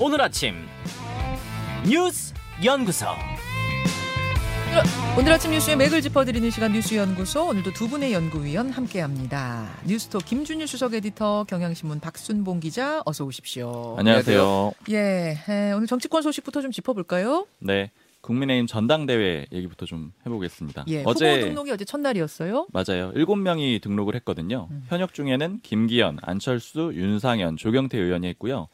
오늘 아침 뉴스 연구소 오늘 아침 뉴스의 맥을 짚어드리는 시간 뉴스 연구소 오늘도 두 분의 연구위원 함께합니다. 뉴스톱 김준일 수석 에디터 경향신문 박순봉 기자 어서 오십시오. 안녕하세요. 예, 에, 오늘 정치권 소식부터 좀 짚어볼까요? 네. 국민의힘 전당대회 얘기부터 좀 해보겠습니다. 예, 어제 후보 등록이 어제 첫날이었어요. 맞아요. 일곱 명이 등록을 했거든요. 음. 현역 중에는 김기현, 안철수, 윤상현, 조경태 의원이 했고요.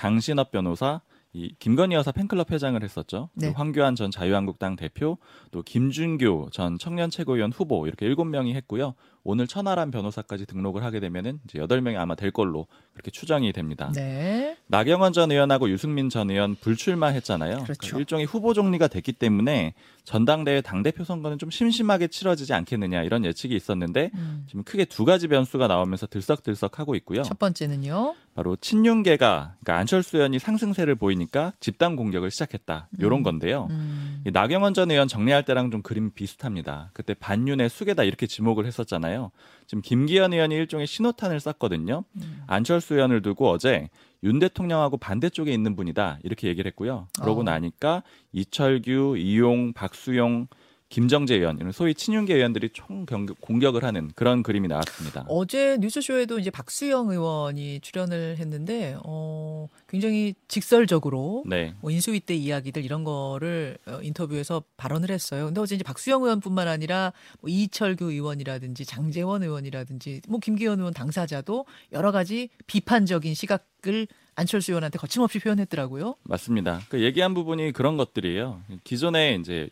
강신업 변호사, 이 김건희 여사 팬클럽 회장을 했었죠. 네. 또 황교안 전 자유한국당 대표, 또 김준교 전 청년 최고위원 후보 이렇게 일곱 명이 했고요. 오늘 천하람 변호사까지 등록을 하게 되면은 이제 여덟 명이 아마 될 걸로 그렇게 추정이 됩니다. 네. 나경원 전 의원하고 유승민 전 의원 불출마했잖아요. 그렇죠. 그러니까 일종의 후보 정리가 됐기 때문에 전당대회 당대표 선거는 좀 심심하게 치러지지 않겠느냐 이런 예측이 있었는데 음, 지금 크게 두 가지 변수가 나오면서 들썩들썩하고 있고요. 첫 번째는요. 바로 친윤계가 그러니까 안철수 의원이 상승세를 보이니까 집단 공격을 시작했다. 이런 건데요. 음, 이 나경원 전 의원 정리할 때랑 좀 그림이 비슷합니다. 그때 반윤의 수계다 이렇게 지목을 했었잖아요. 지금 김기현 의원이 일종의 신호탄을 쐈거든요. 음. 안철수 의원을 두고 어제 윤 대통령하고 반대쪽에 있는 분이다 이렇게 얘기를 했고요. 그러고 어. 나니까 이철규, 이용, 박수용, 김정재 의원 이런 소위 친윤계 의원들이 총 공격을 하는 그런 그림이 나왔습니다. 어제 뉴스쇼에도 이제 박수영 의원이 출연을 했는데 어, 굉장히 직설적으로 네, 뭐 인수위 때 이야기들 이런 거를 어, 인터뷰에서 발언을 했어요. 근데 어제 이제 박수영 의원뿐만 아니라 뭐 이철규 의원이라든지 장재원 의원이라든지 뭐 김기현 의원 당사자도 여러 가지 비판적인 시각을 안철수 의원한테 거침없이 표현했더라고요. 맞습니다. 그 얘기한 부분이 그런 것들이에요. 기존에 이제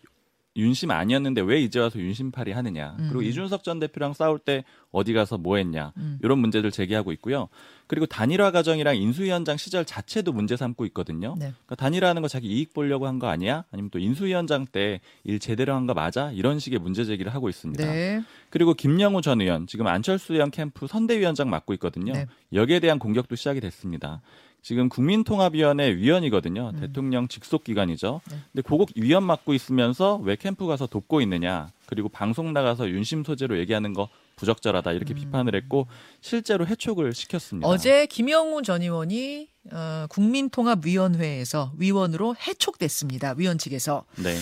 윤심 아니었는데 왜 이제 와서 윤심팔이 하느냐. 그리고 음. 이준석 전 대표랑 싸울 때 어디 가서 뭐 했냐. 음. 이런 문제들 제기하고 있고요. 그리고 단일화 과정이랑 인수위원장 시절 자체도 문제 삼고 있거든요. 네. 그러니까 단일화하는 거 자기 이익 보려고 한 거 아니야? 아니면 또 인수위원장 때 일 제대로 한 거 맞아? 이런 식의 문제 제기를 하고 있습니다. 네. 그리고 김영우 전 의원 지금 안철수 의원 캠프 선대위원장 맡고 있거든요. 네. 여기에 대한 공격도 시작이 됐습니다. 지금 국민통합위원회 위원이거든요. 음. 대통령 직속 기관이죠. 네. 근데 그거 위원 맡고 있으면서 왜 캠프 가서 돕고 있느냐? 그리고 방송 나가서 윤심 소재로 얘기하는 거 부적절하다 이렇게 비판을 했고 실제로 해촉을 시켰습니다. 음. 어제 김영우 전 의원이 어, 국민통합위원회에서 위원으로 해촉됐습니다. 위원 측에서. 네.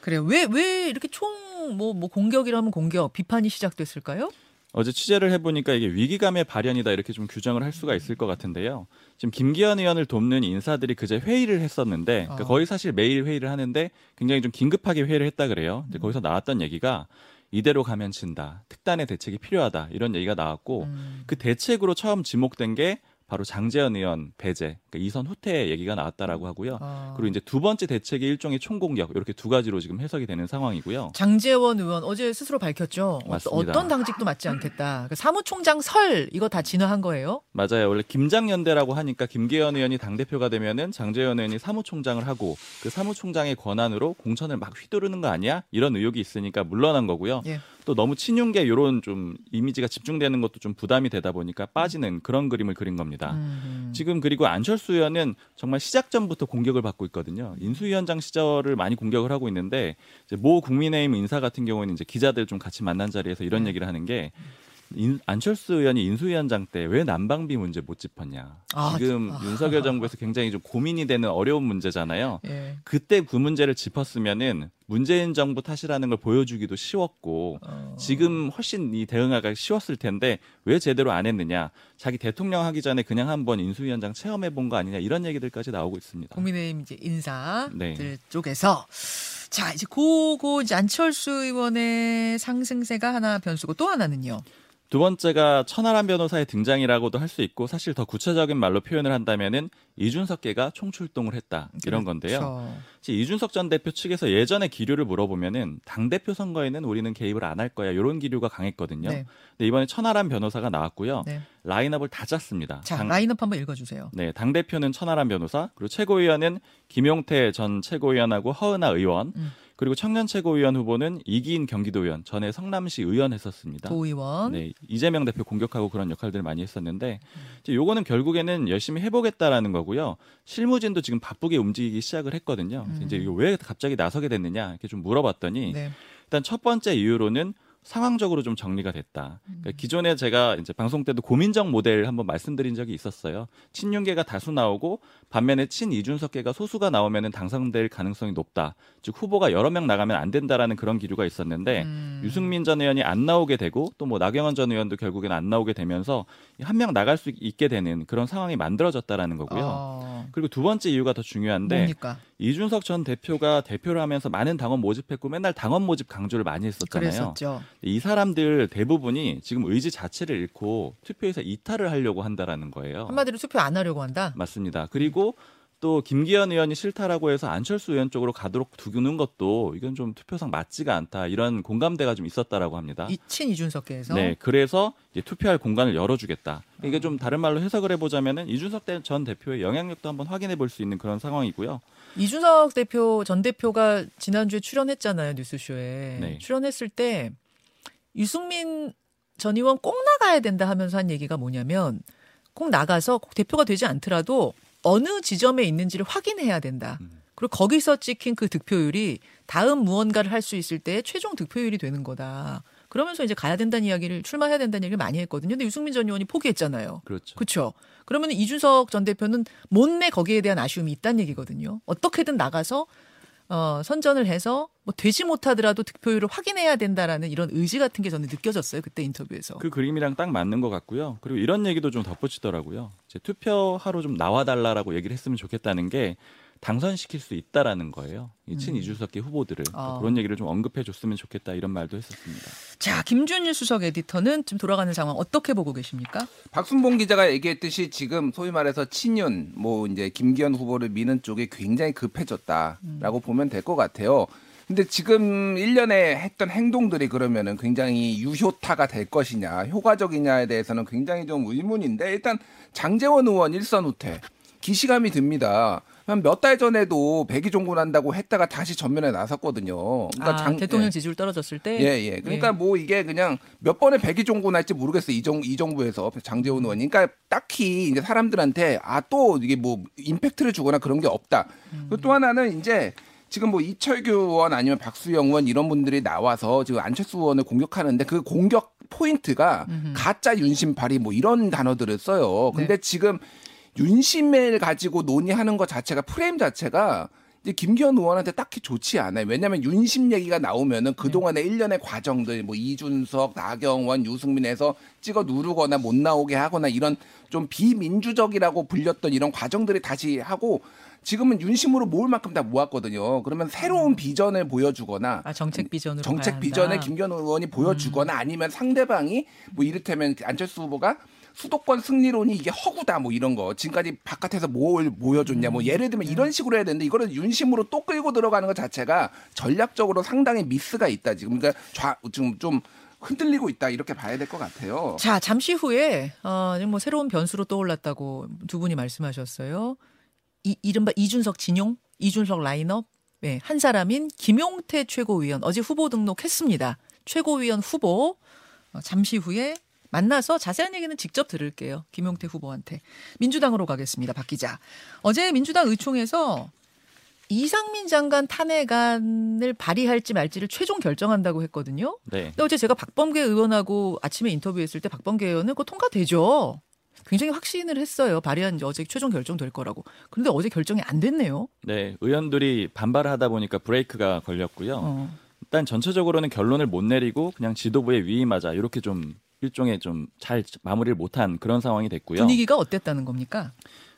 그래요. 왜, 왜 이렇게 총, 뭐, 뭐, 공격이라면 공격, 비판이 시작됐을까요? 어제 취재를 해보니까 이게 위기감의 발현이다 이렇게 좀 규정을 할 수가 있을 것 같은데요. 지금 김기현 의원을 돕는 인사들이 그제 회의를 했었는데 그러니까 어. 거의 사실 매일 회의를 하는데 굉장히 좀 긴급하게 회의를 했다 그래요. 이제 거기서 나왔던 얘기가 이대로 가면 진다. 특단의 대책이 필요하다. 이런 얘기가 나왔고 음. 그 대책으로 처음 지목된 게 바로 장재현 의원 배제, 그러니까 이선 후퇴 얘기가 나왔다라고 하고요. 어. 그리고 이제 두 번째 대책이 일종의 총공격 이렇게 두 가지로 지금 해석이 되는 상황이고요. 장재원 의원 어제 스스로 밝혔죠. 어- 맞습니다. 어떤 당직도 맞지 않겠다. 그 사무총장 설 이거 다 진화한 거예요. 맞아요. 원래 김장연대라고 하니까 김계현 의원이 당 대표가 되면은 장재현 의원이 사무총장을 하고 그 사무총장의 권한으로 공천을 막 휘두르는 거 아니야? 이런 의혹이 있으니까 물러난 거고요. 예. 또 너무 친윤계 이런 좀 이미지가 집중되는 것도 좀 부담이 되다 보니까 빠지는 그런 그림을 그린 겁니다. 음. 지금 그리고 안철수 의원은 정말 시작 전부터 공격을 받고 있거든요. 인수위원장 시절을 많이 공격을 하고 있는데 이제 모 국민의힘 인사 같은 경우는 이제 기자들 좀 같이 만난 자리에서 이런 네. 얘기를 하는 게 인- 안철수 의원이 인수위원장 때 왜 난방비 문제 못 짚었냐. 아, 지금 아. 윤석열 정부에서 굉장히 좀 고민이 되는 어려운 문제잖아요. 예. 그때 그 문제를 짚었으면은 문재인 정부 탓이라는 걸 보여주기도 쉬웠고 어. 지금 훨씬 이 대응하기가 쉬웠을 텐데 왜 제대로 안 했느냐. 자기 대통령 하기 전에 그냥 한번 인수위원장 체험해 본 거 아니냐 이런 얘기들까지 나오고 있습니다. 국민의힘 이제 인사들 네. 쪽에서 자 이제 고고 이제 안철수 의원의 상승세가 하나 변수고 또 하나는요. 두 번째가 천하람 변호사의 등장이라고도 할 수 있고 사실 더 구체적인 말로 표현을 한다면은 이준석계가 총출동을 했다 이런 건데요. 그렇죠. 사실 이준석 전 대표 측에서 예전에 기류를 물어보면은 당 대표 선거에는 우리는 개입을 안 할 거야 이런 기류가 강했거든요. 네. 근데 이번에 천하람 변호사가 나왔고요. 네. 라인업을 다 짰습니다. 자 당, 라인업 한번 읽어주세요. 네, 당 대표는 천하람 변호사 그리고 최고위원은 김용태 전 최고위원하고 허은하 의원 음. 그리고 청년 최고위원 후보는 이기인 경기도의원 전에 성남시 의원 했었습니다. 도의원. 네, 이재명 대표 공격하고 그런 역할들을 많이 했었는데 이제 요거는 결국에는 열심히 해보겠다라는 거고요. 실무진도 지금 바쁘게 움직이기 시작을 했거든요. 음. 이제 이거 왜 갑자기 나서게 됐느냐 이렇게 좀 물어봤더니 네. 일단 첫 번째 이유로는 상황적으로 좀 정리가 됐다. 음. 그러니까 기존에 제가 이제 방송 때도 고민정 모델 한번 말씀드린 적이 있었어요. 친윤계가 다수 나오고 반면에 친 이준석계가 소수가 나오면은 당선될 가능성이 높다. 즉 후보가 여러 명 나가면 안 된다라는 그런 기류가 있었는데 음. 유승민 전 의원이 안 나오게 되고 또 뭐 나경원 전 의원도 결국엔 안 나오게 되면서 한 명 나갈 수 있게 되는 그런 상황이 만들어졌다라는 거고요. 어, 그리고 두 번째 이유가 더 중요한데 뭡니까? 이준석 전 대표가 대표를 하면서 많은 당원 모집했고 맨날 당원 모집 강조를 많이 했었잖아요. 그랬었죠. 이 사람들 대부분이 지금 의지 자체를 잃고 투표에서 이탈을 하려고 한다라는 거예요. 한마디로 투표 안 하려고 한다. 맞습니다. 그리고 또 김기현 의원이 싫다라고 해서 안철수 의원 쪽으로 가도록 두는 것도 이건 좀 투표상 맞지가 않다. 이런 공감대가 좀 있었다라고 합니다. 이친 이준석계에서 네, 그래서 투표할 공간을 열어주겠다. 이게 좀 다른 말로 해석을 해보자면은 이준석 대- 전 대표의 영향력도 한번 확인해 볼 수 있는 그런 상황이고요. 이준석 대표 전 대표가 지난주에 출연했잖아요 뉴스쇼에 네. 출연했을 때 유승민 전 의원 꼭 나가야 된다 하면서 한 얘기가 뭐냐면 꼭 나가서 꼭 대표가 되지 않더라도 어느 지점에 있는지를 확인해야 된다. 음. 그리고 거기서 찍힌 그 득표율이 다음 무언가를 할 수 있을 때 최종 득표율이 되는 거다. 그러면서 이제 가야 된다는 이야기를 출마해야 된다는 얘기를 많이 했거든요. 근데 유승민 전 의원이 포기했잖아요. 그렇죠. 그렇죠. 그러면 이준석 전 대표는 못내 거기에 대한 아쉬움이 있다는 얘기거든요. 어떻게든 나가서 어, 선전을 해서 뭐 되지 못하더라도 득표율을 확인해야 된다라는 이런 의지 같은 게 저는 느껴졌어요. 그때 인터뷰에서. 그 그림이랑 딱 맞는 것 같고요. 그리고 이런 얘기도 좀 덧붙이더라고요. 이제 투표하러 좀 나와달라라고 얘기를 했으면 좋겠다는 게 당선시킬 수 있다라는 거예요. 이 친이준석계 후보들을 아. 그런 얘기를 좀 언급해 줬으면 좋겠다 이런 말도 했었습니다. 자, 김준일 수석 에디터는 지금 돌아가는 상황 어떻게 보고 계십니까? 박순봉 기자가 얘기했듯이 지금 소위 말해서 친윤 뭐 이제 김기현 후보를 미는 쪽이 굉장히 급해졌다라고 보면 될 것 같아요. 근데 지금 1년에 했던 행동들이 그러면은 굉장히 유효타가 될 것이냐, 효과적이냐에 대해서는 굉장히 좀 의문인데 일단 장재원 의원 일선 후퇴 기시감이 듭니다. 한몇달 전에도 백의 종군한다고 했다가 다시 전면에 나섰거든요. 그러니까 아, 장- 대통령 예. 지지율 떨어졌을 때. 예, 예. 그러니까 뭐 이게 그냥 몇 번의 백의 종군 할지 모르겠어요. 이, 정, 이 정부에서 장재훈 의원이. 그러니까 딱히 이제 사람들한테 아, 또 이게 뭐 임팩트를 주거나 그런 게 없다. 그리고 또 하나는 이제 지금 뭐 이철규 의원 아니면 박수영 의원 이런 분들이 나와서 지금 안철수 의원을 공격하는데 그 공격 포인트가 가짜 윤심 발휘 뭐 이런 단어들을 써요. 근데 지금 윤심을 가지고 논의하는 것 자체가 프레임 자체가 이제 김기현 의원한테 딱히 좋지 않아요. 왜냐하면 윤심 얘기가 나오면은 그동안의 일련의 과정들, 뭐 이준석, 나경원, 유승민에서 찍어 누르거나 못 나오게 하거나 이런 좀 비민주적이라고 불렸던 이런 과정들이 다시 하고 지금은 윤심으로 모을 만큼 다 모았거든요. 그러면 새로운 비전을 보여주거나 아, 정책 비전으로 정책 비전을. 김기현 의원이 보여주거나 아니면 상대방이 뭐 이를테면 안철수 후보가 수도권 승리론이 이게 허구다 뭐 이런 거 지금까지 바깥에서 뭘 보여줬냐 뭐 예를 들면 이런 식으로 해야 되는데 이거를 윤심으로 또 끌고 들어가는 것 자체가 전략적으로 상당히 미스가 있다 지금 그러니까 좌 지금 좀 흔들리고 있다 이렇게 봐야 될 것 같아요. 자, 잠시 후에 어, 뭐 새로운 변수로 떠올랐다고 두 분이 말씀하셨어요. 이 이른바 이준석 진용, 이준석 라인업. 네, 한 사람인 김용태 최고위원 어제 후보 등록했습니다. 최고위원 후보 어, 잠시 후에 만나서 자세한 얘기는 직접 들을게요. 김용태 후보한테. 민주당으로 가겠습니다. 박 기자. 어제 민주당 의총에서 이상민 장관 탄핵안을 발의할지 말지를 최종 결정한다고 했거든요. 네. 근데 어제 제가 박범계 의원하고 아침에 인터뷰했을 때 박범계 의원은 그거 통과되죠. 굉장히 확신을 했어요. 발의한 이제 어제 최종 결정될 거라고. 그런데 어제 결정이 안 됐네요. 네, 의원들이 반발을 하다 보니까 브레이크가 걸렸고요. 어. 일단 전체적으로는 결론을 못 내리고 그냥 지도부에 위임하자 이렇게 좀 일종의 좀 잘 마무리를 못한 그런 상황이 됐고요. 분위기가 어땠다는 겁니까?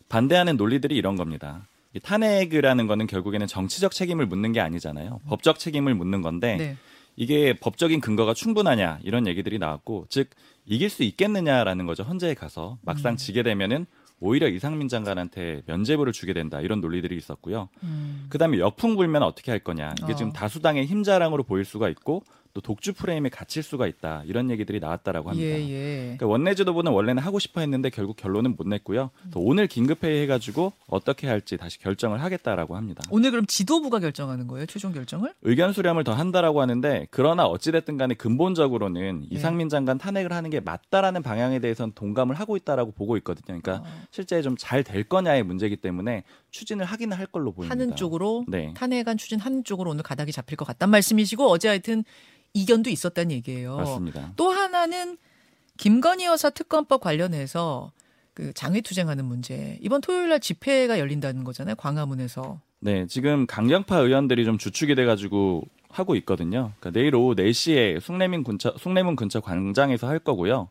반대하는 논리들이 이런 겁니다. 이 탄핵이라는 거는 결국에는 정치적 책임을 묻는 게 아니잖아요. 법적 책임을 묻는 건데 네. 이게 법적인 근거가 충분하냐 이런 얘기들이 나왔고 즉 이길 수 있겠느냐라는 거죠. 헌재에 가서 음. 막상 지게 되면은 오히려 이상민 장관한테 면죄부를 주게 된다 이런 논리들이 있었고요. 음. 그다음에 역풍 불면 어떻게 할 거냐 이게 어. 지금 다수당의 힘자랑으로 보일 수가 있고 또 독주 프레임에 갇힐 수가 있다 이런 얘기들이 나왔다라고 합니다. 예, 예. 그러니까 원내 지도부는 원래는 하고 싶어 했는데 결국 결론은 못 냈고요. 또 오늘 긴급 회의 해가지고 어떻게 할지 다시 결정을 하겠다라고 합니다. 오늘 그럼 지도부가 결정하는 거예요? 최종 결정을? 의견 수렴을 더 한다라고 하는데 그러나 어찌됐든 간에 근본적으로는 네. 이상민 장관 탄핵을 하는 게 맞다라는 방향에 대해서는 동감을 하고 있다라고 보고 있거든요. 그러니까 어. 실제 좀 잘 될 거냐의 문제이기 때문에 추진을 하기는 할 걸로 보입니다. 하는 쪽으로 네. 탄핵안 추진하는 쪽으로 오늘 가닥이 잡힐 것 같단 말씀이시고 어제 하여튼 이견도 있었다는 얘기예요. 맞습니다. 또 하나는 김건희 여사 특검법 관련해서 그 장외투쟁하는 문제. 이번 토요일 날 집회가 열린다는 거잖아요. 광화문에서. 네, 지금 강경파 의원들이 좀 주축이 돼가지고 하고 있거든요. 그러니까 내일 오후 4시에 숭례문 근처, 숭례문 근처 광장에서 할 거고요.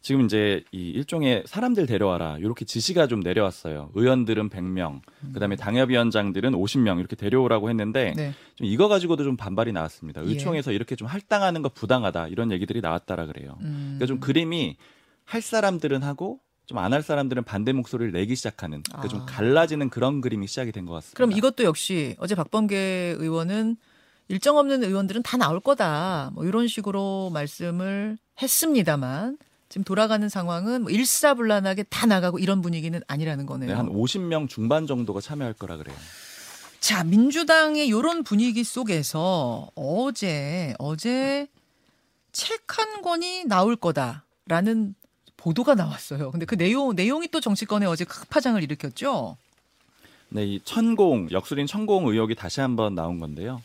지금 이제 이 일종의 사람들 데려와라 이렇게 지시가 좀 내려왔어요. 의원들은 100명, 그다음에 당협위원장들은 50명 이렇게 데려오라고 했는데 네. 좀 이거 가지고도 좀 반발이 나왔습니다. 예. 의총에서 이렇게 좀 할당하는 거 부당하다 이런 얘기들이 나왔다라 그래요. 음. 그러니까 좀 그림이 할 사람들은 하고 좀안할 사람들은 반대 목소리를 내기 시작하는 그러니까 좀 아. 갈라지는 그런 그림이 시작이 된 것 같습니다. 그럼 이것도 역시 어제 박범계 의원은 일정 없는 의원들은 다 나올 거다. 뭐 이런 식으로 말씀을 했습니다만 지금 돌아가는 상황은 뭐 일사불란하게 다 나가고 이런 분위기는 아니라는 거네요. 네, 한 50명 중반 정도가 참여할 거라 그래요. 자, 민주당의 이런 분위기 속에서 어제 어제 책 한 권이 나올 거다라는 보도가 나왔어요. 근데 그 내용 내용이 또 정치권에 어제 큰 파장을 일으켰죠. 네, 이 천공 역술인 천공 의혹이 다시 한번 나온 건데요.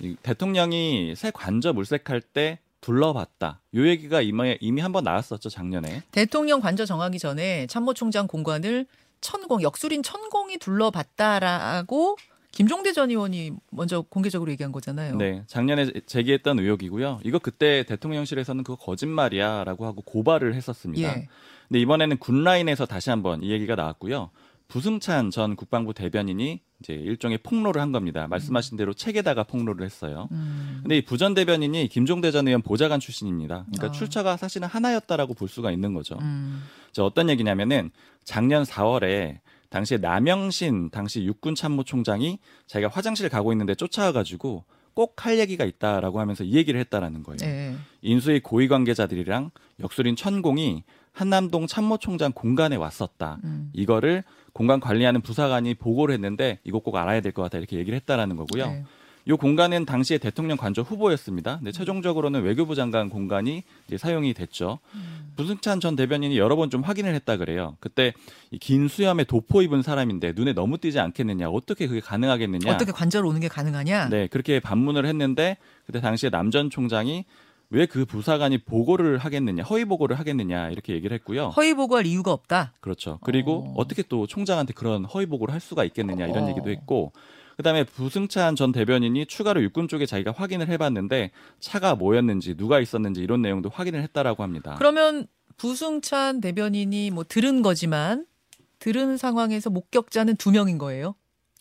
이 대통령이 새 관저 물색할 때 둘러봤다. 요 얘기가 이미 이미 한번 나왔었죠 작년에. 대통령 관저 정하기 전에 참모총장 공관을 천공 역술인 천공이 둘러봤다라고 김종대 전 의원이 먼저 공개적으로 얘기한 거잖아요. 네, 작년에 제기했던 의혹이고요. 이거 그때 대통령실에서는 그거 거짓말이야라고 하고 고발을 했었습니다. 예. 근데 이번에는 굿라인에서 다시 한번 이 얘기가 나왔고요. 부승찬 전 국방부 대변인이 이제 일종의 폭로를 한 겁니다. 말씀하신 대로 책에다가 폭로를 했어요. 음. 근데 이 부전 대변인이 김종대 전 의원 보좌관 출신입니다. 그러니까 아. 출처가 사실은 하나였다라고 볼 수가 있는 거죠. 음. 저 어떤 얘기냐면은 작년 4월에 당시에 남영신 당시 육군 참모총장이 자기가 화장실 가고 있는데 쫓아와가지고 꼭 할 얘기가 있다라고 하면서 이 얘기를 했다라는 거예요. 네. 인수의 고위 관계자들이랑 역술인 천공이 한남동 참모총장 공간에 왔었다. 음. 이거를 공간 관리하는 부사관이 보고를 했는데 이거 꼭 알아야 될 것 같다 이렇게 얘기를 했다라는 거고요. 네. 이 공간은 당시에 대통령 관저 후보였습니다. 근데 최종적으로는 외교부 장관 공간이 사용이 됐죠. 음. 부승찬 전 대변인이 여러 번 좀 확인을 했다 그래요. 그때 이긴 수염에 도포 입은 사람인데 눈에 너무 띄지 않겠느냐? 어떻게 그게 가능하겠느냐? 어떻게 관절 오는 게 가능하냐? 네, 그렇게 반문을 했는데 그때 당시에 남전 총장이 왜 그 부사관이 보고를 하겠느냐, 허위 보고를 하겠느냐 이렇게 얘기를 했고요. 허위 보고할 이유가 없다. 그렇죠. 그리고 어. 어. 떻게또 총장한테 그런 허위 보고를 할 수가 있겠느냐 이런 어. 얘기도 했고 그다음에 부승찬 전 대변인이 추가로 육군 쪽에 자기가 확인을 해봤는데 차가 뭐였는지 누가 있었는지 이런 내용도 확인을 했다라고 합니다. 그러면 부승찬 대변인이 뭐 들은 거지만 들은 상황에서 목격자는 두 명인 거예요.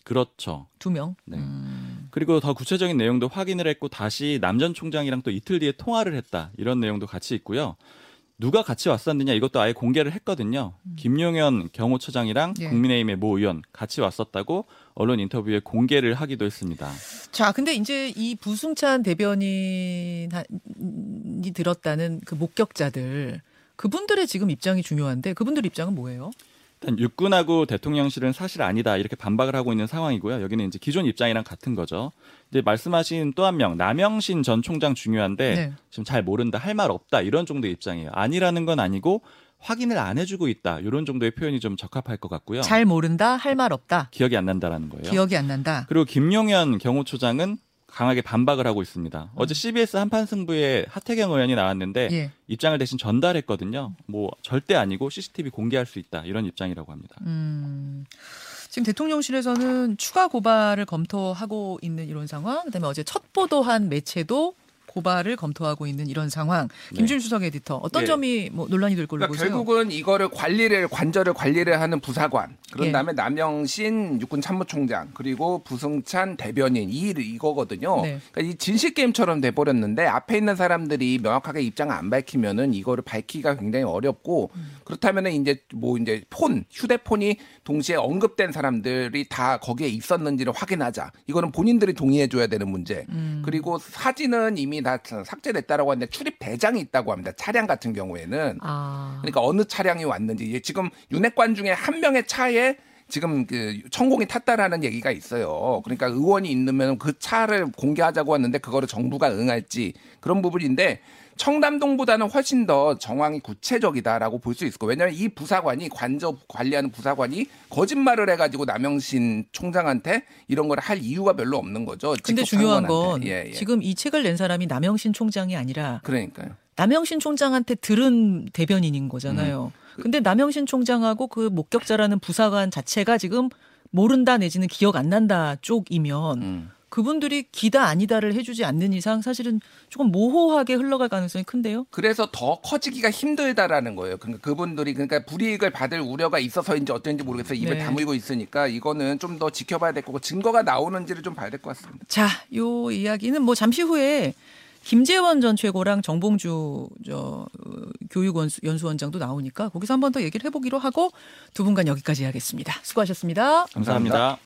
그렇죠. 두 명. 네. 음. 그리고 더 구체적인 내용도 확인을 했고 다시 남전 총장이랑 또 이틀 뒤에 통화를 했다 이런 내용도 같이 있고요. 누가 같이 왔었느냐 이것도 아예 공개를 했거든요. 김용현 경호처장이랑 예. 국민의힘의 모 의원 같이 왔었다고 언론 인터뷰에 공개를 하기도 했습니다. 자, 근데 이제 이 부승찬 대변인이 들었다는 그 목격자들 그분들의 지금 입장이 중요한데 그분들 입장은 뭐예요? 일단 육군하고 대통령실은 사실 아니다 이렇게 반박을 하고 있는 상황이고요. 여기는 이제 기존 입장이랑 같은 거죠. 이제 말씀하신 또 한 명 남영신 전 총장 중요한데 네. 지금 잘 모른다 할 말 없다 이런 정도의 입장이에요. 아니라는 건 아니고 확인을 안 해주고 있다 이런 정도의 표현이 좀 적합할 것 같고요. 잘 모른다, 할 말 없다. 기억이 안 난다라는 거예요. 기억이 안 난다. 그리고 김용현 경호처장은 강하게 반박을 하고 있습니다. 어제 CBS 한판 승부에 하태경 의원이 나왔는데 예. 입장을 대신 전달했거든요. 뭐 절대 아니고 CCTV 공개할 수 있다 이런 입장이라고 합니다. 음. 지금 대통령실에서는 추가 고발을 검토하고 있는 이런 상황. 그다음에 어제 첫 보도한 매체도 고발을 검토하고 있는 이런 상황. 네. 김준 수석 에디터 어떤 예. 점이 뭐 논란이 될 걸로 그러니까 보세요? 결국은 이거를 관리를 관절을 관리를 하는 부사관 그런 예. 다음에 남영신 육군 참모총장 그리고 부승찬 대변인 이 이거거든요. 네. 그러니까 이 진실 게임처럼 돼 버렸는데 앞에 있는 사람들이 명확하게 입장을 안 밝히면은 이거를 밝히기가 굉장히 어렵고 그렇다면은 이제 뭐 이제 폰 휴대폰이 동시에 언급된 사람들이 다 거기에 있었는지를 확인하자. 이거는 본인들이 동의해 줘야 되는 문제. 음. 그리고 사진은 이미 다 삭제됐다라고 하는데 출입 대장이 있다고 합니다. 차량 같은 경우에는 아. 그러니까 어느 차량이 왔는지 이게 지금 윤핵관 중에 한 명의 차에 지금 그 천공이 탔다라는 얘기가 있어요. 그러니까 의원이 있으면 그 차를 공개하자고 했는데 그거를 정부가 응할지 그런 부분인데 청담동보다는 훨씬 더 정황이 구체적이다라고 볼 수 있을 거예요. 왜냐하면 이 부사관이 관저 관리하는 부사관이 거짓말을 해가지고 남영신 총장한테 이런 걸 할 이유가 별로 없는 거죠. 근데 중요한 건. 예, 예. 지금 이 책을 낸 사람이 남영신 총장이 아니라 그러니까요. 남영신 총장한테 들은 대변인인 거잖아요. 음. 근데 남영신 총장하고 그 목격자라는 부사관 자체가 지금 모른다 내지는 기억 안 난다 쪽이면 음. 그분들이 기다 아니다를 해주지 않는 이상 사실은 조금 모호하게 흘러갈 가능성이 큰데요. 그래서 더 커지기가 힘들다라는 거예요. 그러니까 그분들이 그러니까 불이익을 받을 우려가 있어서인지 어떤지 모르겠어요. 입을 네. 다물고 있으니까 이거는 좀 더 지켜봐야 될 거고 증거가 나오는지를 좀 봐야 될 것 같습니다. 자, 요 이야기는 뭐 잠시 후에 김재원 전 최고랑 정봉주 저 어, 교육연수원장도 나오니까 거기서 한 번 더 얘기를 해보기로 하고 두 분간 여기까지 하겠습니다. 수고하셨습니다. 감사합니다.